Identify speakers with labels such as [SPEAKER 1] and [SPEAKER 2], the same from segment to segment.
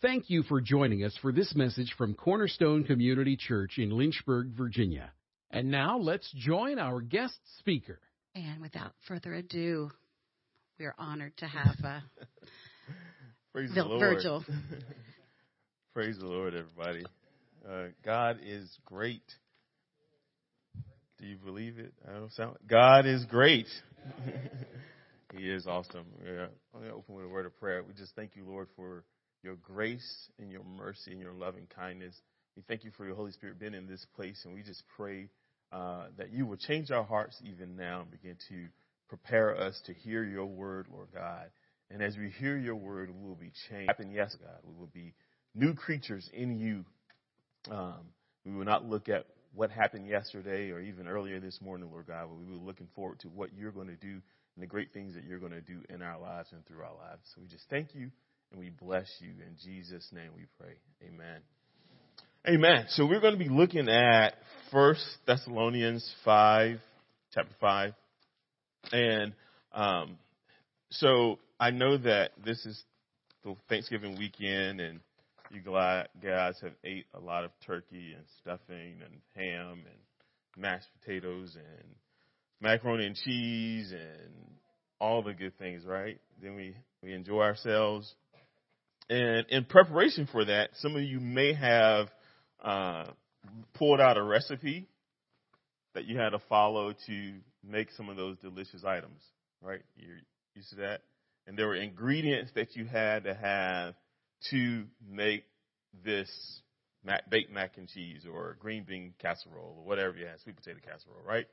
[SPEAKER 1] Thank you for joining us for this message from Cornerstone Community Church in Lynchburg, Virginia. And now let's join our guest speaker.
[SPEAKER 2] And without further ado, we are honored to have uh,
[SPEAKER 3] Praise
[SPEAKER 2] Vil-
[SPEAKER 3] the Lord.
[SPEAKER 2] Virgil.
[SPEAKER 3] Praise the Lord, everybody. Uh, God is great. Do you believe it? I don't sound. God is great. he is awesome. Yeah. I'm going to open with a word of prayer. We just thank you, Lord, for your grace and your mercy and your loving kindness. We thank you for your Holy Spirit being in this place, and we just pray uh, that you will change our hearts even now and begin to prepare us to hear your word, Lord God. And as we hear your word, we will be changed. Happen, yes, God. We will be new creatures in you. Um, we will not look at what happened yesterday or even earlier this morning, Lord God, but we will be looking forward to what you're going to do and the great things that you're going to do in our lives and through our lives. So we just thank you and we bless you. In Jesus' name we pray. Amen. Amen. So we're going to be looking at First Thessalonians 5, chapter 5. And um, so I know that this is the Thanksgiving weekend and you guys have ate a lot of turkey and stuffing and ham and mashed potatoes and macaroni and cheese and all the good things, right? Then we, we enjoy ourselves. And in preparation for that, some of you may have uh, pulled out a recipe that you had to follow to make some of those delicious items, right? You're used to that. And there were ingredients that you had to have to make this mac, baked mac and cheese or green bean casserole or whatever you have, sweet potato casserole, right?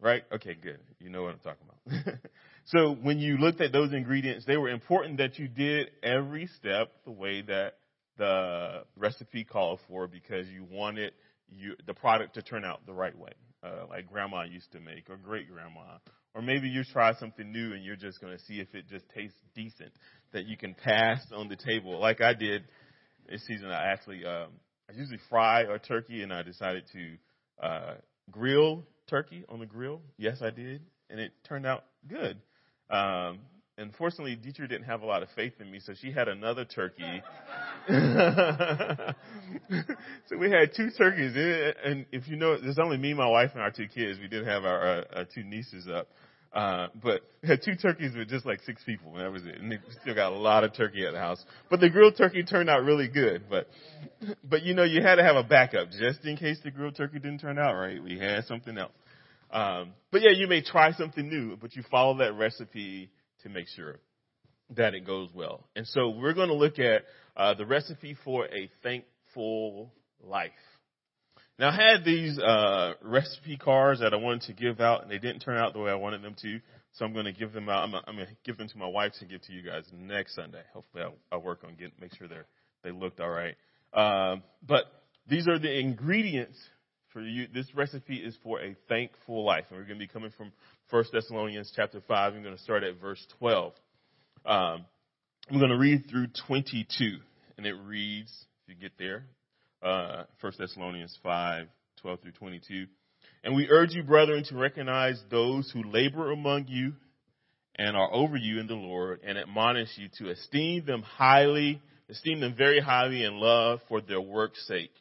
[SPEAKER 3] Right? Okay, good. You know what I'm talking about. so when you looked at those ingredients, they were important that you did every step the way that the recipe called for because you wanted you, the product to turn out the right way, uh, like grandma used to make or great grandma. Or maybe you try something new and you're just going to see if it just tastes decent that you can pass on the table. Like I did this season, I actually, um, I usually fry a turkey and I decided to, uh, grill turkey on the grill. Yes, I did. And it turned out good. Um, unfortunately, Dietrich didn't have a lot of faith in me, so she had another turkey. so we had two turkeys, and if you know, there's only me, my wife, and our two kids. We did have our, our, our two nieces up, uh, but we had two turkeys with just like six people, and that was it. And we still got a lot of turkey at the house. But the grilled turkey turned out really good. But, but you know, you had to have a backup just in case the grilled turkey didn't turn out right. We had something else. Um, but yeah, you may try something new, but you follow that recipe to make sure that it goes well. And so we're going to look at uh, the recipe for a thankful life. Now, I had these uh, recipe cards that I wanted to give out, and they didn't turn out the way I wanted them to. So I'm going to give them out. I'm, I'm going to give them to my wife to give to you guys next Sunday. Hopefully, I'll, I'll work on getting make sure they're they looked all right. Um, but these are the ingredients for you. This recipe is for a thankful life, and we're going to be coming from First Thessalonians chapter five. I'm going to start at verse 12. Um, I'm going to read through 22, and it reads, if you get there, uh, 1 Thessalonians 5, 12 through 22. And we urge you, brethren, to recognize those who labor among you and are over you in the Lord and admonish you to esteem them highly, esteem them very highly in love for their work's sake.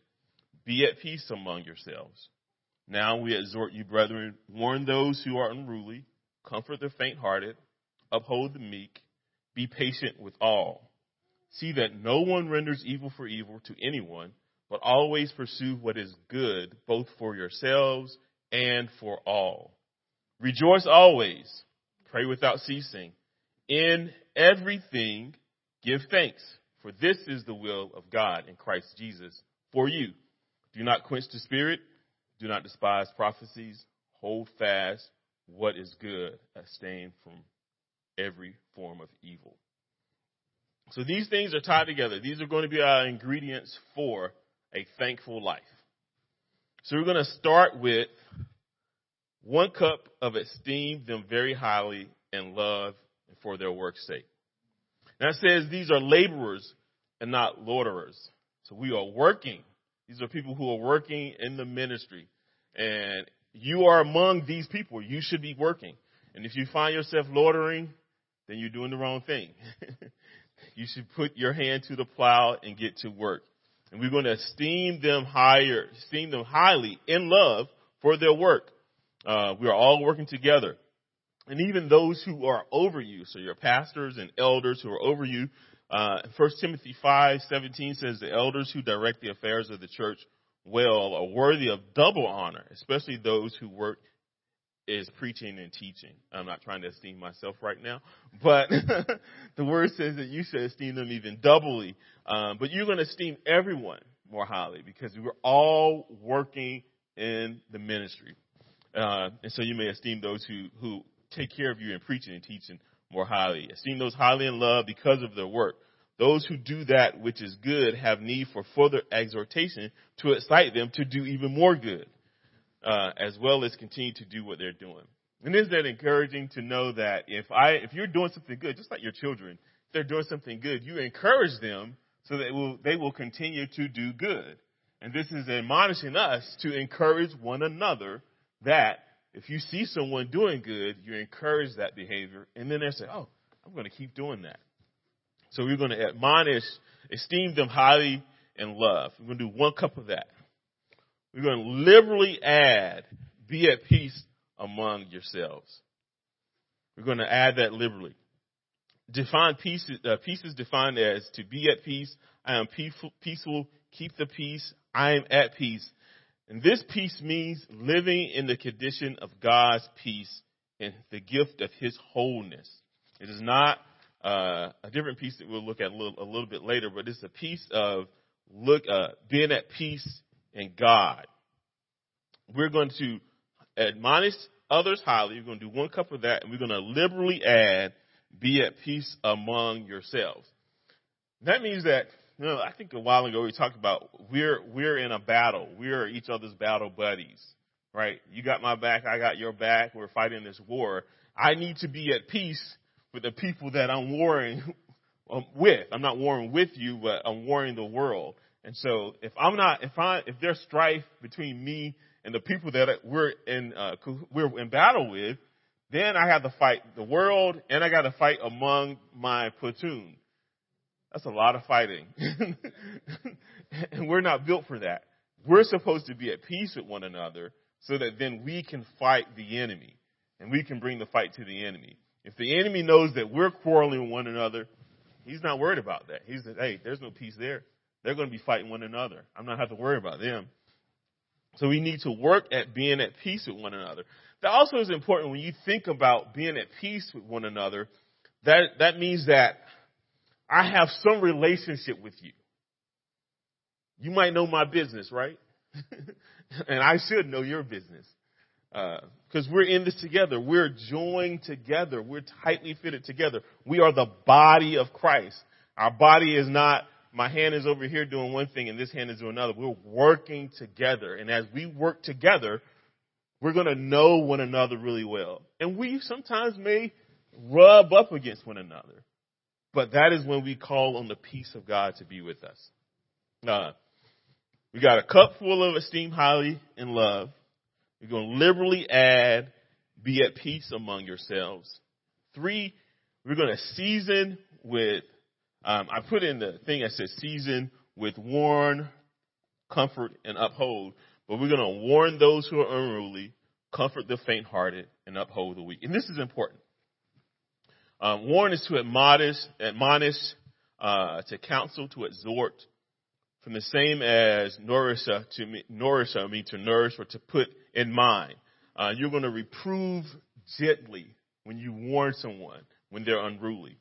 [SPEAKER 3] Be at peace among yourselves. Now we exhort you, brethren, warn those who are unruly, comfort the faint-hearted, uphold the meek, be patient with all. See that no one renders evil for evil to anyone, but always pursue what is good, both for yourselves and for all. Rejoice always. Pray without ceasing. In everything, give thanks, for this is the will of God in Christ Jesus for you. Do not quench the spirit. Do not despise prophecies. Hold fast what is good. Abstain from every form of evil. So these things are tied together. These are going to be our ingredients for a thankful life. So we're going to start with one cup of esteem them very highly and love for their work's sake. Now it says these are laborers and not loiterers. So we are working. These are people who are working in the ministry. And you are among these people. You should be working. And if you find yourself loitering, then you're doing the wrong thing. you should put your hand to the plow and get to work. And we're going to esteem them higher, esteem them highly in love for their work. Uh, we are all working together. And even those who are over you, so your pastors and elders who are over you, uh, 1 Timothy 5, 17 says the elders who direct the affairs of the church well are worthy of double honor, especially those who work is preaching and teaching. I'm not trying to esteem myself right now, but the word says that you should esteem them even doubly. Um, but you're going to esteem everyone more highly because we're all working in the ministry. Uh, and so you may esteem those who, who take care of you in preaching and teaching more highly. Esteem those highly in love because of their work. Those who do that which is good have need for further exhortation to excite them to do even more good uh, as well as continue to do what they're doing. And isn't that encouraging to know that if I, if you're doing something good, just like your children, if they're doing something good, you encourage them so that will, they will continue to do good. And this is admonishing us to encourage one another that if you see someone doing good, you encourage that behavior, and then they say, "Oh, I'm going to keep doing that." So we're going to admonish, esteem them highly, and love. We're going to do one cup of that. We're going to liberally add, be at peace among yourselves. We're going to add that liberally. Define peace, uh, peace is defined as to be at peace. I am peaceful, keep the peace. I am at peace. And this peace means living in the condition of God's peace and the gift of His wholeness. It is not uh, a different peace that we'll look at a little, a little bit later, but it's a peace of look uh, being at peace and God. We're going to admonish others highly. We're going to do one cup of that, and we're going to liberally add, be at peace among yourselves. That means that, you know, I think a while ago we talked about we're, we're in a battle. We're each other's battle buddies, right? You got my back, I got your back. We're fighting this war. I need to be at peace with the people that I'm warring um, with. I'm not warring with you, but I'm warring the world. And so if I'm not, if I, if there's strife between me and the people that we're in, uh, we're in battle with, then I have to fight the world and I got to fight among my platoon. That's a lot of fighting. and we're not built for that. We're supposed to be at peace with one another so that then we can fight the enemy and we can bring the fight to the enemy. If the enemy knows that we're quarreling with one another, he's not worried about that. He's like, hey, there's no peace there. They're going to be fighting one another. I'm not have to worry about them. So we need to work at being at peace with one another. That also is important when you think about being at peace with one another. That, that means that I have some relationship with you. You might know my business, right? and I should know your business. Because uh, we're in this together. We're joined together. We're tightly fitted together. We are the body of Christ. Our body is not my hand is over here doing one thing and this hand is doing another. We're working together. And as we work together, we're going to know one another really well. And we sometimes may rub up against one another. But that is when we call on the peace of God to be with us. Uh, we got a cup full of esteem highly in love. We're going to liberally add, be at peace among yourselves. Three, we're going to season with um, I put in the thing that says season with warn, comfort, and uphold. But we're going to warn those who are unruly, comfort the faint-hearted, and uphold the weak. And this is important. Um, warn is to admonish, admonish, uh, to counsel, to exhort, from the same as nourish uh, to nourish, I mean to nourish or to put in mind. Uh, you're going to reprove gently when you warn someone when they're unruly.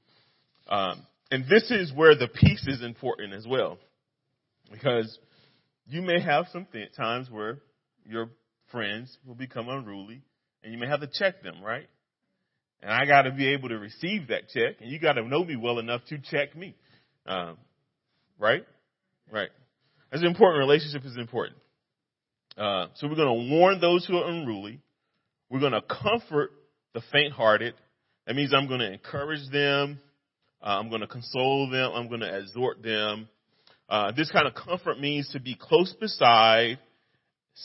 [SPEAKER 3] Um, and this is where the peace is important as well. Because you may have some th- times where your friends will become unruly and you may have to check them, right? And I got to be able to receive that check and you got to know me well enough to check me. Um, right? Right. An important relationship is important. Uh, so we're going to warn those who are unruly. We're going to comfort the faint hearted. That means I'm going to encourage them uh, I'm going to console them. I'm going to exhort them. Uh, this kind of comfort means to be close beside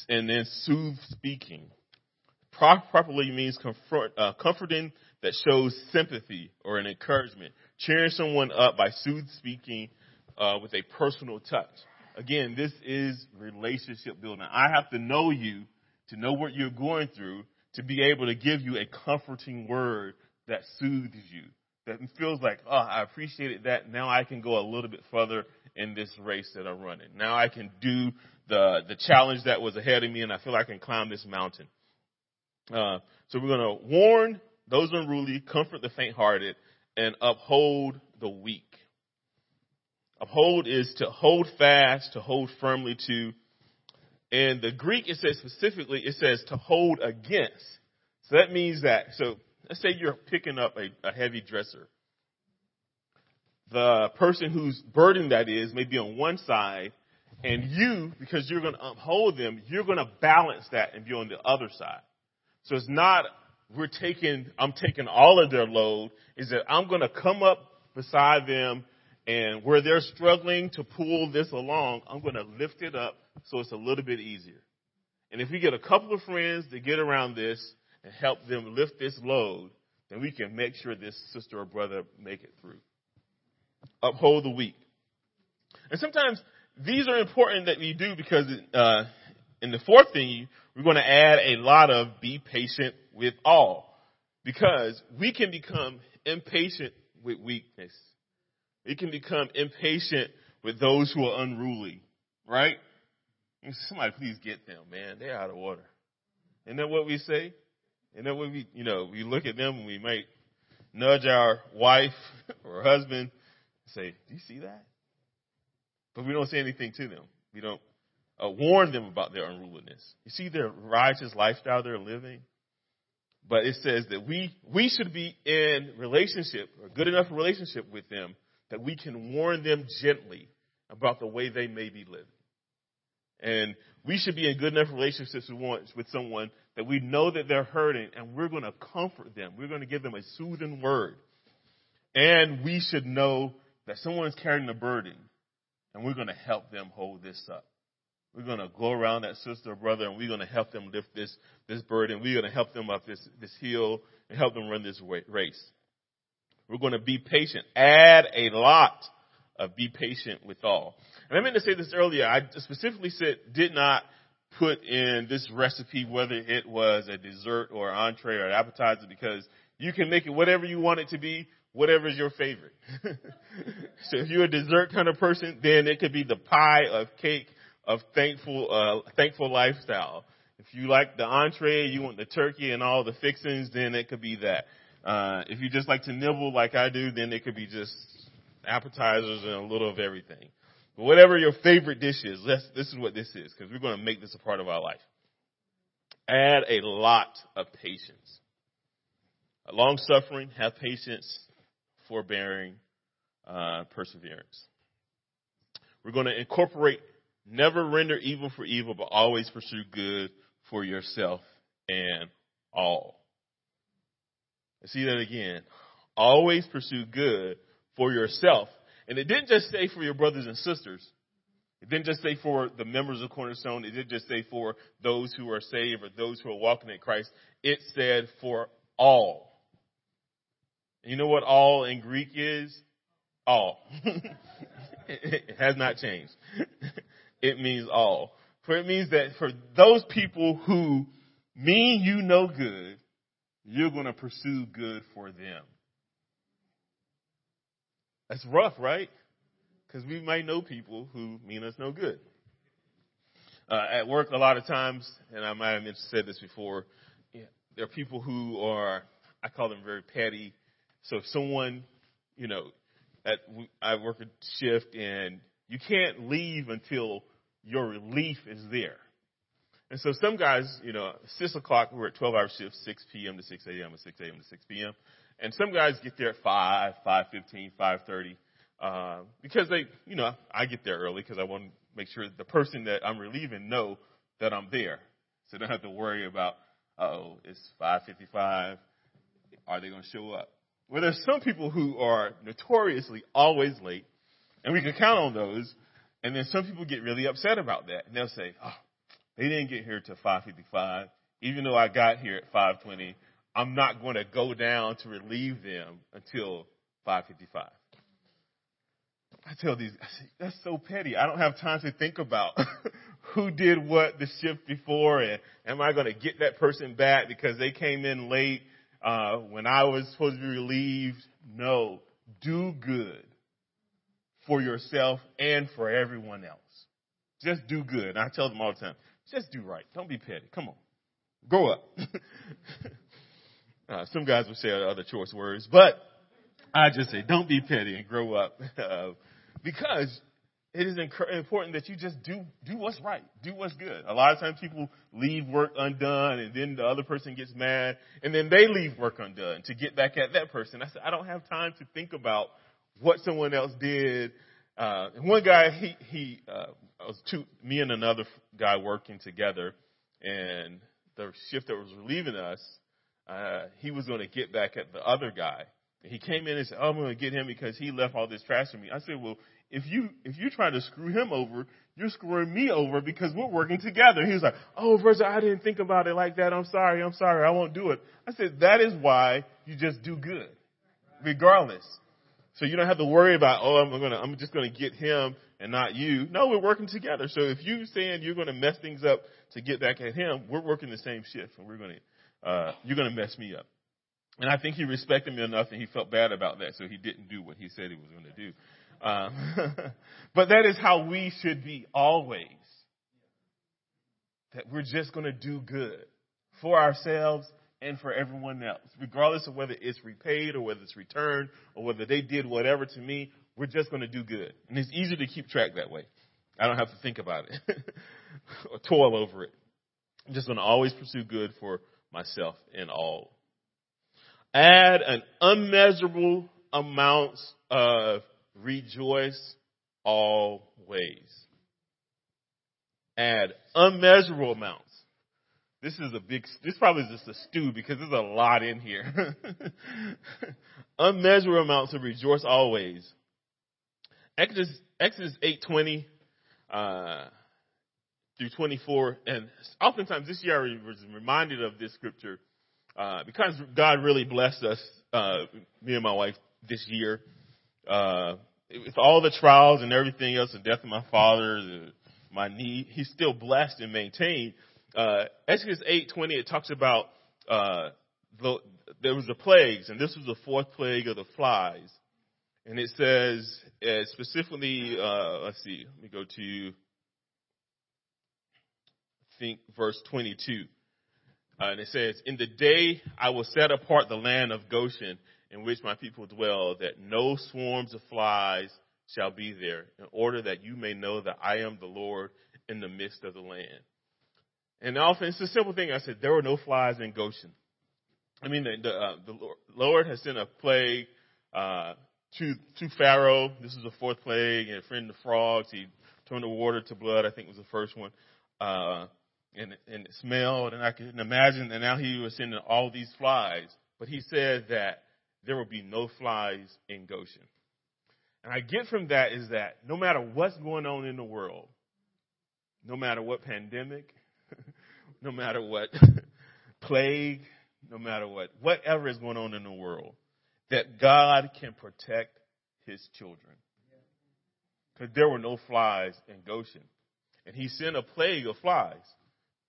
[SPEAKER 3] and then soothe speaking. Pro- properly means comfort, uh, comforting that shows sympathy or an encouragement cheering someone up by sooth speaking uh, with a personal touch. Again, this is relationship building. I have to know you to know what you're going through to be able to give you a comforting word that soothes you, that feels like, oh, I appreciated that. Now I can go a little bit further in this race that I'm running. Now I can do the the challenge that was ahead of me, and I feel I can climb this mountain. Uh, so we're going to warn those unruly, comfort the faint-hearted, and uphold the weak. Uphold is to hold fast, to hold firmly to. In the Greek, it says specifically, it says to hold against. So that means that, so let's say you're picking up a, a heavy dresser. The person whose burden that is may be on one side, and you, because you're going to uphold them, you're going to balance that and be on the other side. So it's not we're taking, I'm taking all of their load, is that I'm going to come up beside them and where they're struggling to pull this along, I'm going to lift it up so it's a little bit easier. And if we get a couple of friends to get around this and help them lift this load, then we can make sure this sister or brother make it through. Uphold the weak. And sometimes these are important that we do because uh, in the fourth thing, we're going to add a lot of be patient with all. Because we can become impatient with weakness. We can become impatient with those who are unruly, right? Somebody please get them, man. They're out of order. Isn't that what we say? Isn't that what we, you know, we look at them and we might nudge our wife or husband and say, do you see that? But we don't say anything to them. We don't uh, warn them about their unruliness. You see their righteous lifestyle they're living? But it says that we, we should be in relationship, a good enough relationship with them, that we can warn them gently about the way they may be living. And we should be in good enough relationships with someone that we know that they're hurting and we're going to comfort them. We're going to give them a soothing word. And we should know that someone's carrying a burden and we're going to help them hold this up. We're going to go around that sister or brother and we're going to help them lift this, this burden. We're going to help them up this, this hill and help them run this race. We're going to be patient. Add a lot of be patient with all. And I meant to say this earlier. I specifically said did not put in this recipe whether it was a dessert or entree or an appetizer because you can make it whatever you want it to be, whatever is your favorite. so if you're a dessert kind of person, then it could be the pie of cake of thankful, uh, thankful lifestyle. If you like the entree, you want the turkey and all the fixings, then it could be that. Uh, if you just like to nibble like I do, then it could be just appetizers and a little of everything. Whatever your favorite dish is, this is what this is, because we're going to make this a part of our life. Add a lot of patience. Long suffering, have patience, forbearing, uh, perseverance. We're going to incorporate Never render evil for evil, but always pursue good for yourself and all. See that again. Always pursue good for yourself. And it didn't just say for your brothers and sisters. It didn't just say for the members of Cornerstone. It didn't just say for those who are saved or those who are walking in Christ. It said for all. And you know what all in Greek is? All. it has not changed it means all. For it means that for those people who mean you no good, you're going to pursue good for them. That's rough, right? Because we might know people who mean us no good. Uh, at work, a lot of times, and I might have said this before, yeah, there are people who are, I call them very petty. So if someone, you know, at I work a shift and you can't leave until your relief is there. And so some guys, you know, six o'clock, we're at 12 hour shifts, 6 p.m. to 6 a.m. and 6 a.m. to 6 p.m. And some guys get there at 5, 5.15, 5.30, uh, because they, you know, I get there early because I want to make sure the person that I'm relieving know that I'm there. So they don't have to worry about, oh, it's 5.55. Are they going to show up? Well, there's some people who are notoriously always late, and we can count on those and then some people get really upset about that. And they'll say, oh, they didn't get here till 555. Even though I got here at 520, I'm not going to go down to relieve them until 555. I tell these, I say, that's so petty. I don't have time to think about who did what the shift before and am I going to get that person back because they came in late uh, when I was supposed to be relieved. No, do good for yourself and for everyone else. Just do good. And I tell them all the time, just do right. Don't be petty. Come on. Grow up. uh, some guys would say other choice words, but I just say don't be petty and grow up. Uh, because it is important that you just do do what's right, do what's good. A lot of times people leave work undone, and then the other person gets mad, and then they leave work undone to get back at that person. I said I don't have time to think about what someone else did. Uh, one guy, he he uh, was two, me and another guy working together, and the shift that was relieving us, uh, he was going to get back at the other guy he came in and said, oh, I'm going to get him because he left all this trash for me. I said, well, if you, if you try to screw him over, you're screwing me over because we're working together. He was like, oh, Versa, I didn't think about it like that. I'm sorry. I'm sorry. I won't do it. I said, that is why you just do good, regardless. So you don't have to worry about, oh, I'm going to, I'm just going to get him and not you. No, we're working together. So if you're saying you're going to mess things up to get back at him, we're working the same shift and we're going to, uh, you're going to mess me up. And I think he respected me enough and he felt bad about that, so he didn't do what he said he was going to do. Um, but that is how we should be always. That we're just going to do good for ourselves and for everyone else, regardless of whether it's repaid or whether it's returned or whether they did whatever to me. We're just going to do good, and it's easy to keep track that way. I don't have to think about it or toil over it. I'm just going to always pursue good for myself and all add an unmeasurable amount of rejoice always. Add unmeasurable amounts. This is a big, this probably is just a stew because there's a lot in here. unmeasurable amounts of rejoice always. Exodus, Exodus 8.20, uh, through 24, and oftentimes this year I was reminded of this scripture uh, because God really blessed us, uh, me and my wife this year, uh, with all the trials and everything else, the death of my father, the, my knee, he's still blessed and maintained. Uh, Exodus 8:20 it talks about uh, the, there was the plagues, and this was the fourth plague of the flies, and it says uh, specifically, uh, let's see, let me go to think verse 22. Uh, and it says, In the day I will set apart the land of Goshen in which my people dwell, that no swarms of flies shall be there, in order that you may know that I am the Lord in the midst of the land. And often it's a simple thing. I said, there were no flies in Goshen. I mean, the, the, uh, the Lord has sent a plague uh, to to Pharaoh. This is the fourth plague, and friend the frogs. He turned the water to blood. I think was the first one. Uh, and, and it smelled, and I can imagine, and now he was sending all these flies. But he said that there will be no flies in Goshen. And I get from that is that no matter what's going on in the world, no matter what pandemic, no matter what plague, no matter what, whatever is going on in the world, that God can protect his children. Because there were no flies in Goshen. And he sent a plague of flies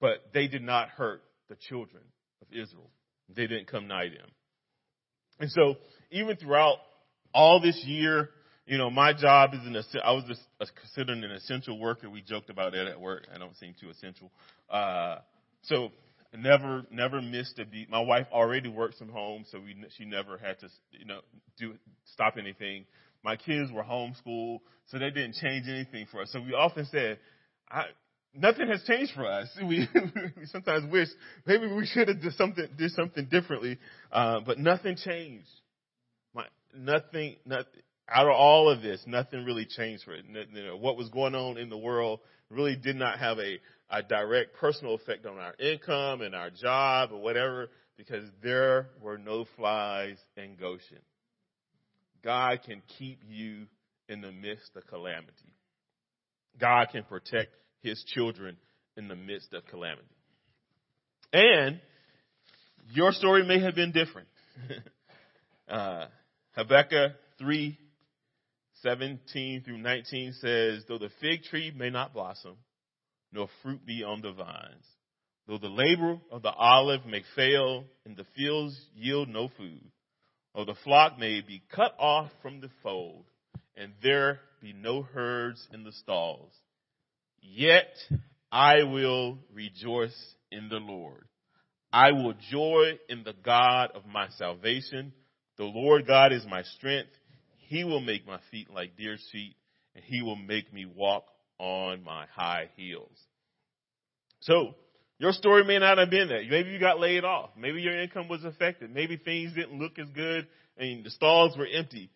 [SPEAKER 3] but they did not hurt the children of Israel. They didn't come nigh them. And so, even throughout all this year, you know, my job is an, I was just considered an essential worker. We joked about that at work. I don't seem too essential. Uh, so never, never missed a beat. My wife already works from home, so we, she never had to, you know, do, stop anything. My kids were homeschooled, so they didn't change anything for us. So we often said, I, nothing has changed for us. We, we sometimes wish maybe we should have did something did something differently, uh, but nothing changed. My, nothing, not, out of all of this, nothing really changed for it. You know, what was going on in the world really did not have a, a direct personal effect on our income and our job or whatever, because there were no flies in Goshen. God can keep you in the midst of calamity. God can protect his children in the midst of calamity. And your story may have been different. uh, Habakkuk 3 17 through 19 says, Though the fig tree may not blossom, nor fruit be on the vines, though the labor of the olive may fail, and the fields yield no food, or the flock may be cut off from the fold, and there be no herds in the stalls, yet I will rejoice in the Lord. I will joy in the God of my salvation. The Lord God is my strength. He will make my feet like deer's feet, and he will make me walk on my high heels. So, your story may not have been that. Maybe you got laid off. Maybe your income was affected. Maybe things didn't look as good and the stalls were empty.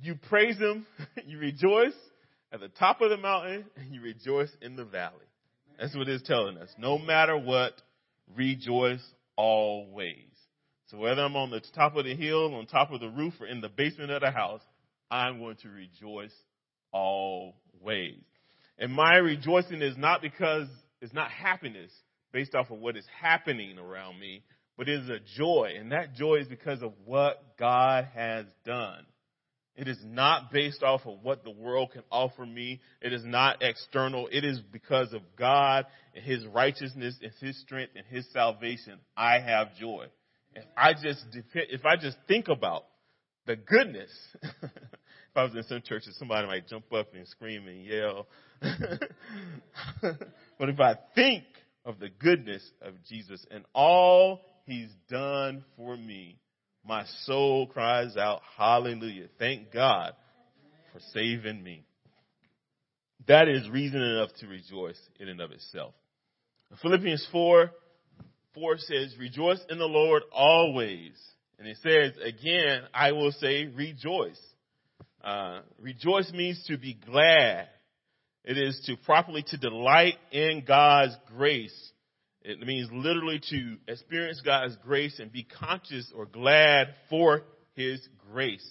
[SPEAKER 3] You praise him, you rejoice at the top of the mountain, and you rejoice in the valley. That's what it's telling us. No matter what, rejoice always. So whether I'm on the top of the hill, on top of the roof, or in the basement of the house, I'm going to rejoice always. And my rejoicing is not because it's not happiness based off of what is happening around me, but it is a joy. And that joy is because of what God has done. It is not based off of what the world can offer me. It is not external. It is because of God and His righteousness and His strength and His salvation. I have joy. If I just if I just think about the goodness, if I was in some churches, somebody might jump up and scream and yell. but if I think of the goodness of Jesus and all he's done for me, my soul cries out, hallelujah. Thank God for saving me. That is reason enough to rejoice in and of itself. Philippians 4 4 says, Rejoice in the Lord always. And it says, again, I will say, rejoice. Uh, rejoice means to be glad. It is to properly to delight in God's grace. It means literally to experience God's grace and be conscious or glad for His grace.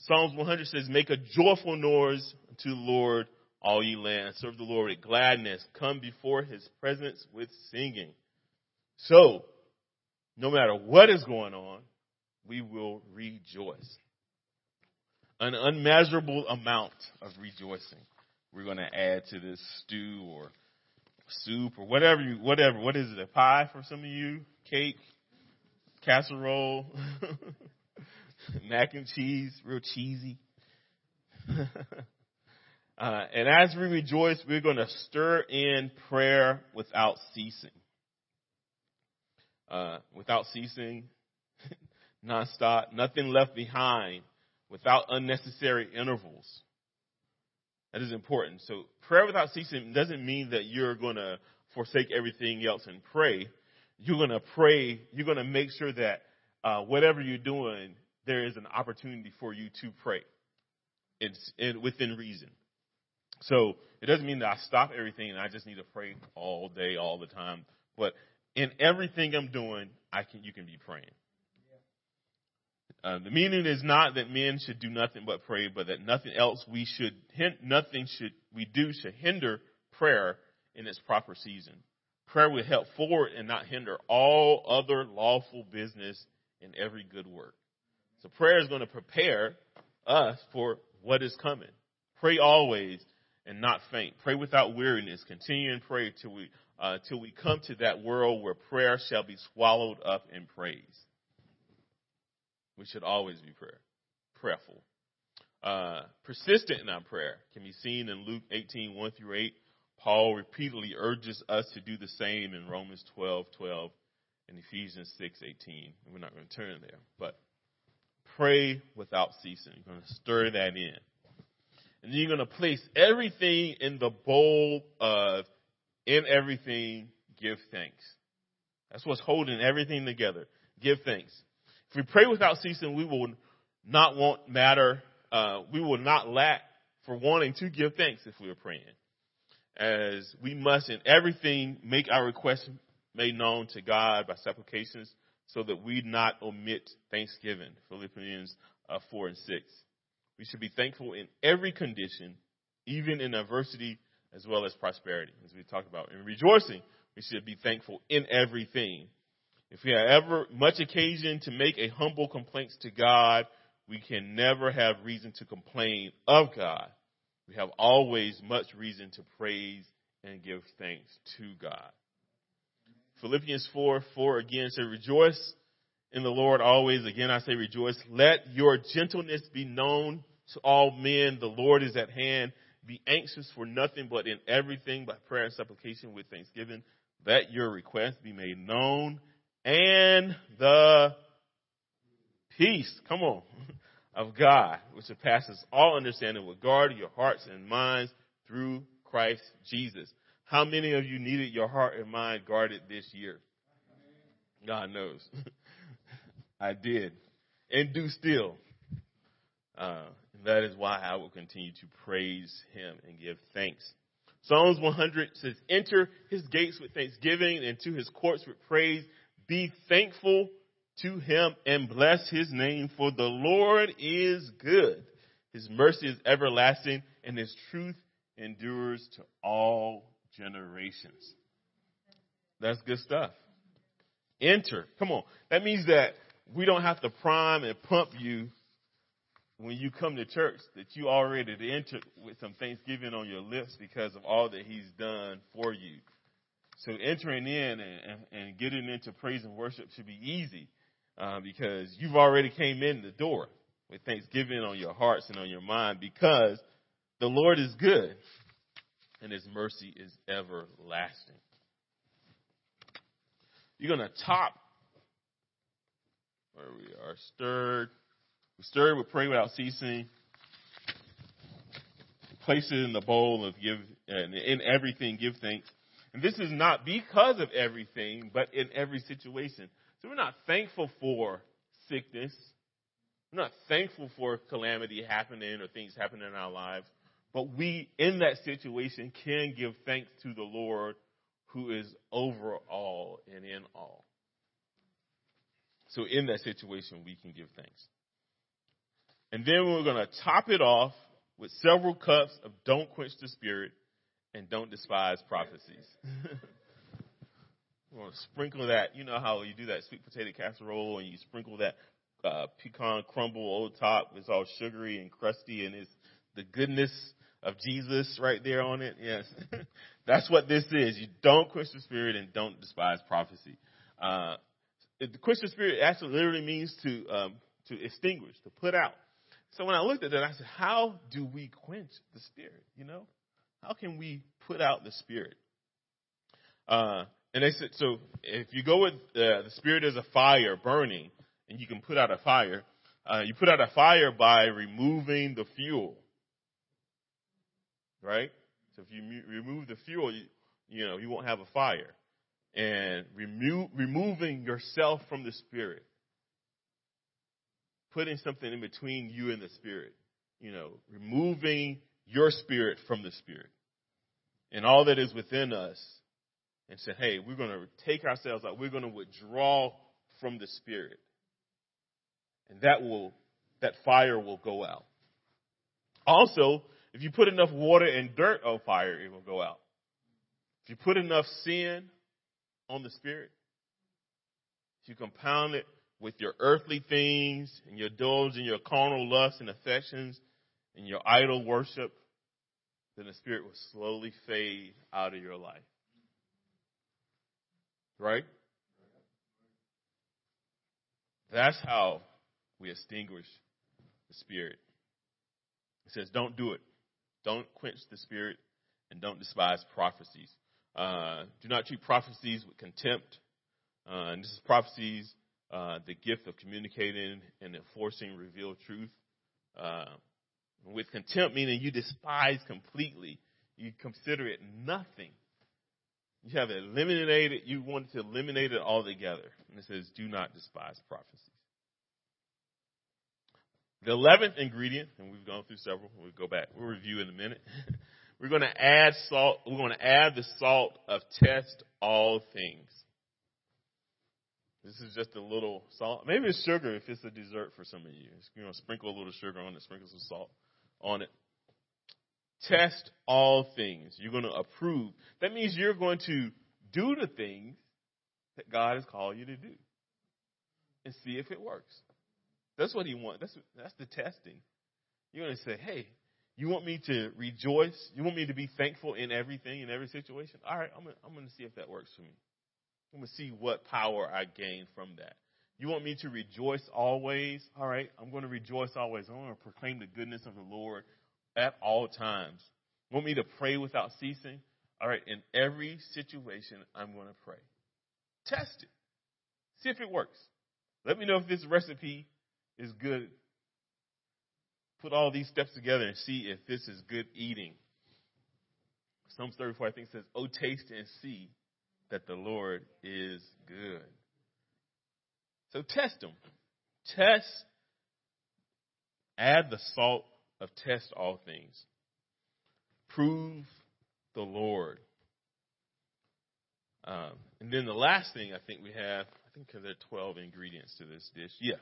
[SPEAKER 3] Psalms 100 says, Make a joyful noise to the Lord, all ye land. Serve the Lord with gladness. Come before His presence with singing. So, no matter what is going on, we will rejoice. An unmeasurable amount of rejoicing we're going to add to this stew or soup or whatever you, whatever. What is it? A pie for some of you? Cake? Casserole? Mac and cheese? Real cheesy? uh, and as we rejoice, we're going to stir in prayer without ceasing uh, without ceasing, nonstop, nothing left behind, without unnecessary intervals. That is important. So prayer without ceasing doesn't mean that you're going to forsake everything else and pray. You're going to pray. You're going to make sure that uh, whatever you're doing, there is an opportunity for you to pray. It's in, within reason. So it doesn't mean that I stop everything and I just need to pray all day, all the time. But in everything I'm doing, I can you can be praying. Uh, the meaning is not that men should do nothing but pray, but that nothing else we should nothing should we do should hinder prayer in its proper season. Prayer will help forward and not hinder all other lawful business and every good work. So prayer is going to prepare us for what is coming. Pray always and not faint. Pray without weariness. Continue and pray till we uh, till we come to that world where prayer shall be swallowed up in praise. We should always be prayer, prayerful. Uh, persistent in our prayer can be seen in Luke 18, 1 through 8. Paul repeatedly urges us to do the same in Romans 12, 12 and Ephesians 6, 18. we're not going to turn there, but pray without ceasing. You're going to stir that in. And you're going to place everything in the bowl of in everything, give thanks. That's what's holding everything together. Give thanks. If we pray without ceasing, we will not want matter, uh, we will not lack for wanting to give thanks if we are praying. As we must in everything make our requests made known to God by supplications so that we not omit thanksgiving. Philippians uh, 4 and 6. We should be thankful in every condition, even in adversity as well as prosperity, as we talked about. In rejoicing, we should be thankful in everything. If we have ever much occasion to make a humble complaint to God, we can never have reason to complain of God. We have always much reason to praise and give thanks to God. Philippians 4, 4 again says, rejoice in the Lord always. Again, I say rejoice. Let your gentleness be known to all men. The Lord is at hand. Be anxious for nothing, but in everything by prayer and supplication with thanksgiving. Let your requests be made known and the peace, come on, of God, which surpasses all understanding, will guard your hearts and minds through Christ Jesus. How many of you needed your heart and mind guarded this year? God knows. I did. And do still. Uh, that is why I will continue to praise him and give thanks. Psalms 100 says, enter his gates with thanksgiving and to his courts with praise. Be thankful to him and bless his name for the Lord is good. His mercy is everlasting and his truth endures to all generations. That's good stuff. Enter. Come on. That means that we don't have to prime and pump you when you come to church that you already entered with some thanksgiving on your lips because of all that he's done for you. So entering in and, and, getting into praise and worship should be easy uh, because you've already came in the door with thanksgiving on your hearts and on your mind because the Lord is good and his mercy is everlasting. You're going to top where we are stirred. We stirred, we pray without ceasing. Place it in the bowl of give, and in everything give thanks. And this is not because of everything, but in every situation. So we're not thankful for sickness. We're not thankful for calamity happening or things happening in our lives. But we, in that situation, can give thanks to the Lord who is over all and in all. So in that situation, we can give thanks. And then we're going to top it off with several cups of don't quench the spirit and don't despise prophecies. we're going to sprinkle that. You know how you do that sweet potato casserole and you sprinkle that uh, pecan crumble over top. It's all sugary and crusty and it's the goodness of Jesus right there on it. Yes. That's what this is. You don't quench the spirit and don't despise prophecy. Uh, the Christian spirit actually literally means to um, to extinguish, to put out. So when I looked at that, I said, "How do we quench the spirit? You know, how can we put out the spirit?" Uh, and they said, so if you go with uh, the spirit as a fire burning, and you can put out a fire, uh, you put out a fire by removing the fuel, right? So if you remove the fuel, you, you know you won't have a fire. And remo- removing yourself from the spirit, putting something in between you and the spirit, you know, removing your spirit from the spirit and all that is within us and say, hey, we're going to take ourselves out. We're going to withdraw from the spirit. And that will, that fire will go out. Also, if you put enough water and dirt on fire, it will go out. If you put enough sin on the Spirit, if you compound it with your earthly things and your indulge in your carnal lusts and affections and your idol worship, then the Spirit will slowly fade out of your life. Right? That's how we extinguish the Spirit. It says, don't do it. Don't quench the Spirit and don't despise prophecies. Uh, do not treat prophecies with contempt. Uh, and this is prophecies, uh, the gift of communicating and enforcing revealed truth. With contempt, meaning you despise completely. You consider it nothing. You have eliminated, you want to eliminate it altogether. And it says, do not despise prophecies. The eleventh ingredient, and we've gone through several, we'll go back, we'll review in a minute. We're going to add salt. We're going to add the salt of test all things. This is just a little salt. Maybe it's sugar if it's a dessert for some of you. You know, sprinkle a little sugar on it, sprinkle some salt on it. Test all things. You're going to approve. That means you're going to do the things that God has called you to do and see if it works. That's what he wants. That's, that's the testing. You're going to say, hey, you want me to rejoice? You want me to be thankful in everything, in every situation? All right, I'm going to see if that works for me. I'm going to see what power I gain from that. You want me to rejoice always? All right, I'm going to rejoice always. I'm going to proclaim the goodness of the Lord at all times. Want me to pray without ceasing? All right, in every situation, I'm going to pray. Test it. See if it works. Let me know if this recipe is good. Put all these steps together and see if this is good eating. Psalms 34, I think, says, Oh, taste and see that the Lord is good. So test them. Test. Add the salt of test all things. Prove the Lord. Um, and then the last thing I think we have, I think because there are 12 ingredients to this dish, yeah,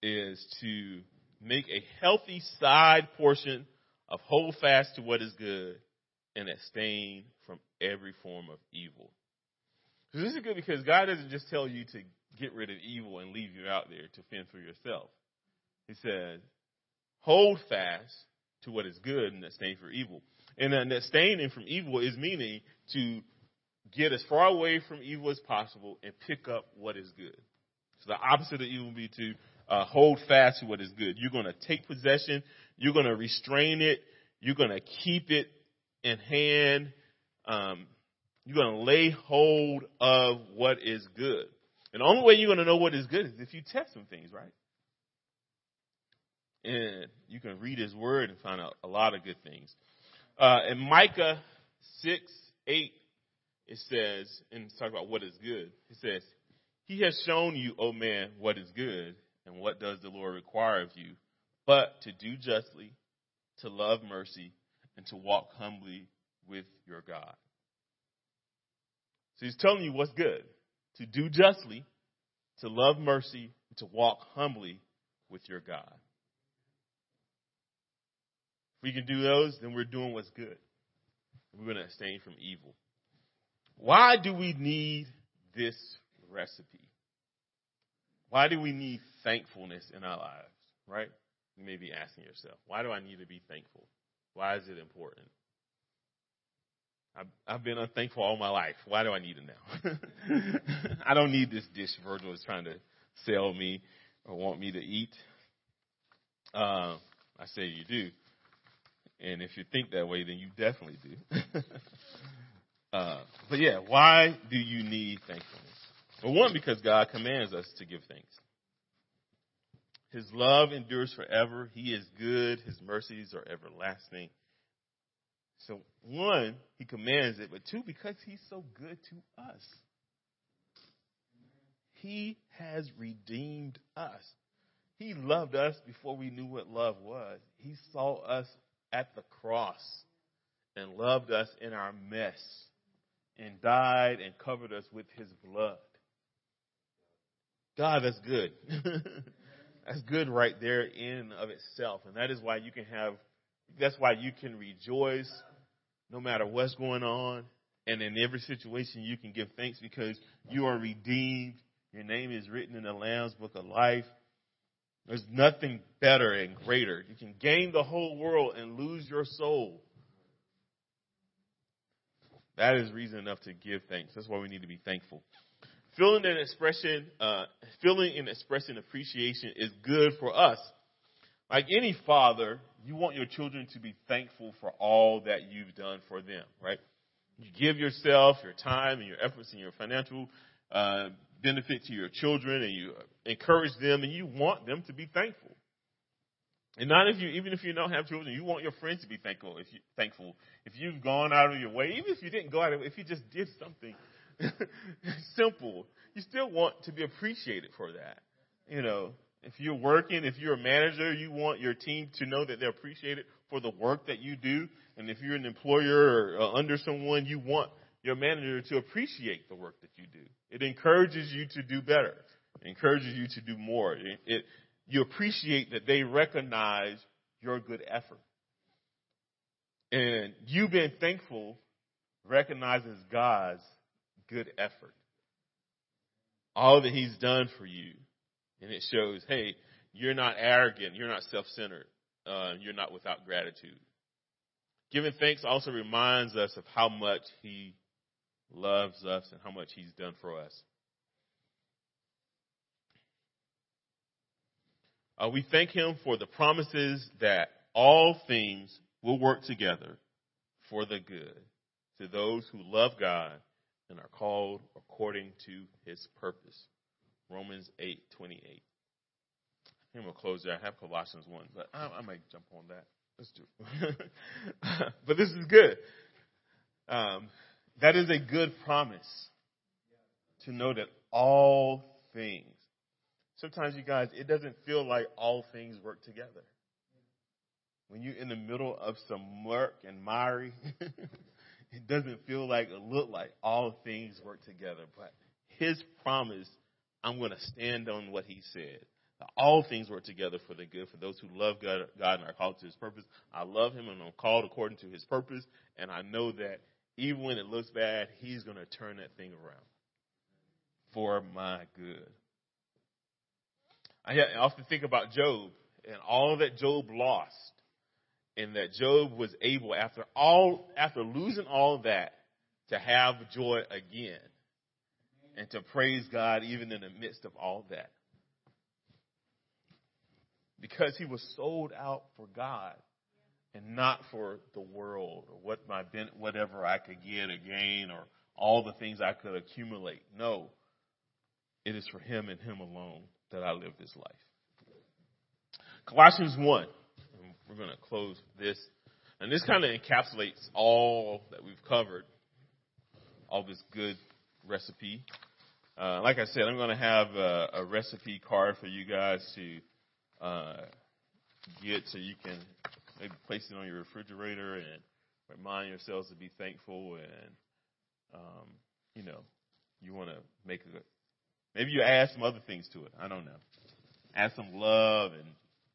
[SPEAKER 3] is to make a healthy side portion of hold fast to what is good and abstain from every form of evil. So this is good because God doesn't just tell you to get rid of evil and leave you out there to fend for yourself. He says, hold fast to what is good and abstain from evil. And then abstaining from evil is meaning to get as far away from evil as possible and pick up what is good. So the opposite of evil would be to uh, hold fast to what is good. You're going to take possession. You're going to restrain it. You're going to keep it in hand. Um, you're going to lay hold of what is good. And the only way you're going to know what is good is if you test some things, right? And you can read his word and find out a lot of good things. Uh, in Micah 6, 8, it says, and talk about what is good. It says, He has shown you, O man, what is good, and what does the Lord require of you, but to do justly, to love mercy, and to walk humbly with your God. So he's telling you what's good. To do justly, to love mercy, and to walk humbly with your God. If we can do those, then we're doing what's good. We're going to abstain from evil. Why do we need this recipe? Why do we need thankfulness in our lives, right? You may be asking yourself, why do I need to be thankful? Why is it important? I've, I've been unthankful all my life. Why do I need it now? I don't need this dish Virgil is trying to sell me or want me to eat. Uh, I say you do. And if you think that way, then you definitely do. uh, but yeah, why do you need thankfulness? Well, one, because God commands us to give thanks. His love endures forever. He is good. His mercies are everlasting. So, one, he commands it, but two, because he's so good to us. He has redeemed us. He loved us before we knew what love was. He saw us at the cross and loved us in our mess and died and covered us with his blood. God, that's good. that's good right there in of itself. And that is why you can have, that's why you can rejoice no matter what's going on. And in every situation you can give thanks because you are redeemed. Your name is written in the Lamb's book of life. There's nothing better and greater. You can gain the whole world and lose your soul. That is reason enough to give thanks. That's why we need to be thankful. Feeling and expression, uh, feeling and expressing appreciation is good for us. Like any father, you want your children to be thankful for all that you've done for them, right? You give yourself, your time, and your efforts, and your financial uh, benefit to your children, and you encourage them, and you want them to be thankful. And not if you, even if you don't have children, you want your friends to be thankful. If you thankful, if you've gone out of your way, even if you didn't go out of, if you just did something simple. You still want to be appreciated for that. You know, if you're working, if you're a manager, you want your team to know that they're appreciated for the work that you do. And if you're an employer or uh, under someone, you want your manager to appreciate the work that you do. It encourages you to do better. It encourages you to do more. It, it, you appreciate that they recognize your good effort. And you being thankful recognizes God's good effort all that he's done for you. And it shows, hey, you're not arrogant, you're not self-centered, uh, you're not without gratitude. Giving thanks also reminds us of how much he loves us and how much he's done for us. Uh, we thank him for the promises that all things will work together for the good to those who love God and are called according to his purpose. Romans 8:28. I think we'll close there. I have Colossians 1, but I, I might jump on that. Let's do it. but this is good. Um, that is a good promise to know that all things sometimes you guys, it doesn't feel like all things work together. When you're in the middle of some murk and miry, it doesn't feel like it look like all things work together. But his promise, I'm going to stand on what he said. All things work together for the good for those who love God, God and are called to his purpose. I love him and I'm called according to his purpose. And I know that even when it looks bad, he's going to turn that thing around for my good. I often think about Job and all that Job lost, and that Job was able, after all, after losing all that, to have joy again, and to praise God even in the midst of all that, because he was sold out for God and not for the world or what my whatever I could get or gain or all the things I could accumulate. No, it is for him and him alone that I live this life. Colossians 1. We're going to close this. And this kind of encapsulates all that we've covered, all this good recipe. Uh, like I said, I'm going to have a, a, recipe card for you guys to uh, get so you can maybe place it on your refrigerator and remind yourselves to be thankful and, um, you know, you want to make a Maybe you add some other things to it. I don't know. Add some love and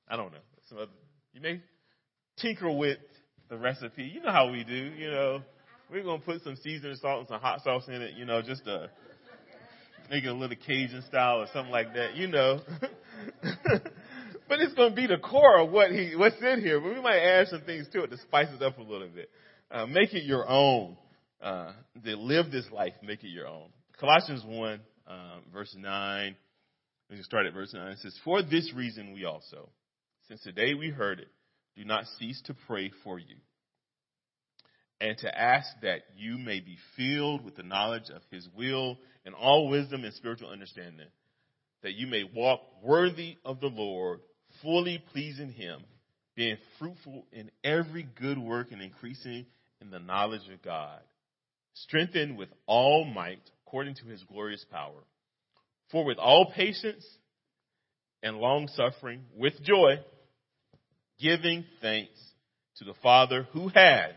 [SPEAKER 3] I don't know. Some other, you may tinker with the recipe. You know how we do. You know, we're gonna put some seasoning salt and some hot sauce in it. You know, just to make it a little Cajun style or something like that. You know. but it's going to be the core of what he what's in here. But we might add some things to it to spice it up a little bit. Uh, make it your own. Uh, to live this life, make it your own. Colossians one um, verse 9. We can start at verse 9. It says, For this reason we also, since the day we heard it, do not cease to pray for you and to ask that you may be filled with the knowledge of his will and all wisdom and spiritual understanding, that you may walk worthy of the Lord, fully pleasing him, being fruitful in every good work and increasing in the knowledge of God, strengthened with all might according to his glorious power. For with all patience and long suffering, with joy, giving thanks to the Father who has,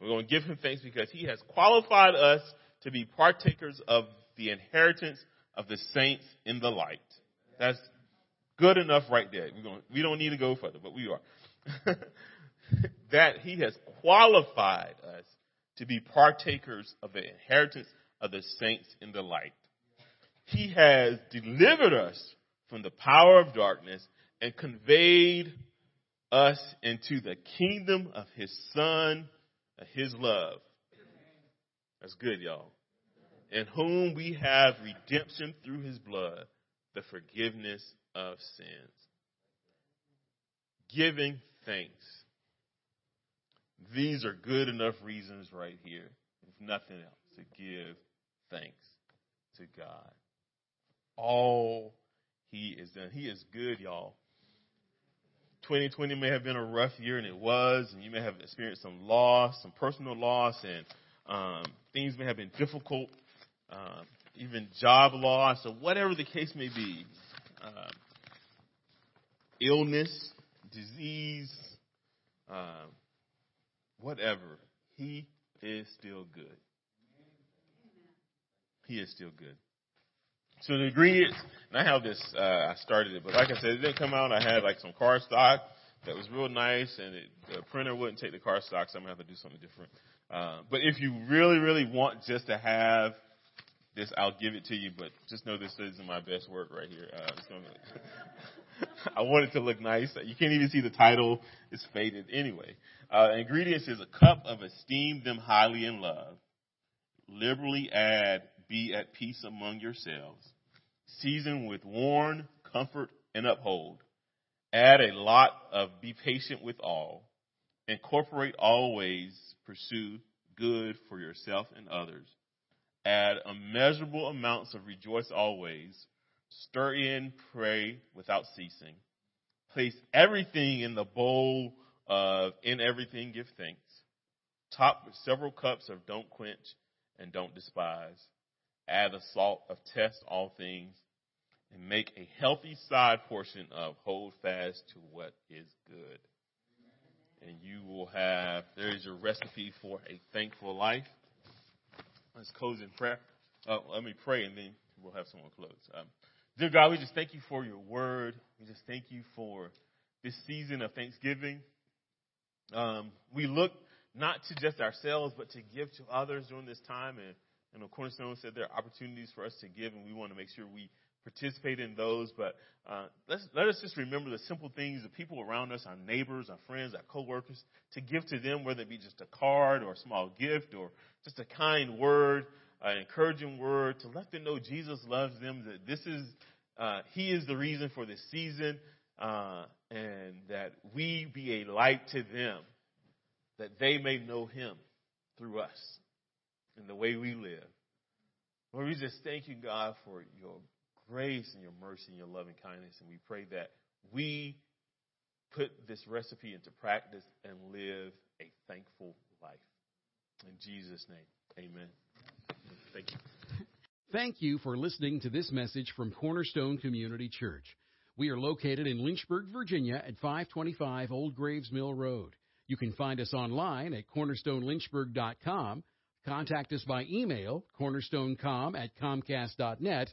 [SPEAKER 3] we're going to give him thanks because he has qualified us to be partakers of the inheritance of the saints in the light. That's good enough right there. We're going, we don't need to go further, but we are. that he has qualified us to be partakers of the inheritance of the saints in the light. He has delivered us from the power of darkness and conveyed us into the kingdom of his son, of his love. That's good, y'all. In whom we have redemption through his blood, the forgiveness of sins. Giving thanks. These are good enough reasons right here, if nothing else, to give thanks to God. All He is done. He is good, y'all. 2020 may have been a rough year, and it was, and you may have experienced some loss, some personal loss, and um, things may have been difficult, uh, even job loss, or whatever the case may be. Uh, illness, disease, uh, whatever. He is still good. He is still good. So the ingredients, and I have this, uh, I started it, but like I said, it didn't come out. I had like some cardstock that was real nice, and it, the printer wouldn't take the cardstock, so I'm gonna have to do something different. Uh, but if you really, really want just to have this, I'll give it to you, but just know this isn't my best work right here. Uh, gonna, I want it to look nice. You can't even see the title. It's faded. Anyway, uh, ingredients is a cup of esteem them highly in love. Liberally add, be at peace among yourselves. Season with warn, comfort, and uphold. Add a lot of be patient with all. Incorporate always, pursue good for yourself and others. Add immeasurable amounts of rejoice always. Stir in, pray without ceasing. Place everything in the bowl of in everything give thanks. Top with several cups of don't quench and don't despise. Add the salt of test all things and make a healthy side portion of hold fast to what is good. And you will have, there is your recipe for a thankful life. Let's close in prayer. Uh, let me pray and then we'll have someone close. Um, dear God, we just thank you for your word. We just thank you for this season of Thanksgiving. Um, we look not to just ourselves, but to give to others during this time. And, and Cornerstone said there are opportunities for us to give, and we want to make sure we participate in those. But uh, let's, let us just remember the simple things, the people around us, our neighbors, our friends, our coworkers, to give to them, whether it be just a card or a small gift or just a kind word, an encouraging word, to let them know Jesus loves them, that this is, uh, He is the reason for this season, uh, and that we be a light to them, that they may know Him through us in the way we live. Lord, we just thank you, God, for your grace and your mercy and your loving kindness. And we pray that we put this recipe into practice and live a thankful life. In Jesus' name, amen. Thank you.
[SPEAKER 1] Thank you for listening to this message from Cornerstone Community Church. We are located in Lynchburg, Virginia at 525 Old Graves Mill Road. You can find us online at cornerstonelynchburg.com. Contact us by email, cornerstonecom at comcast.net,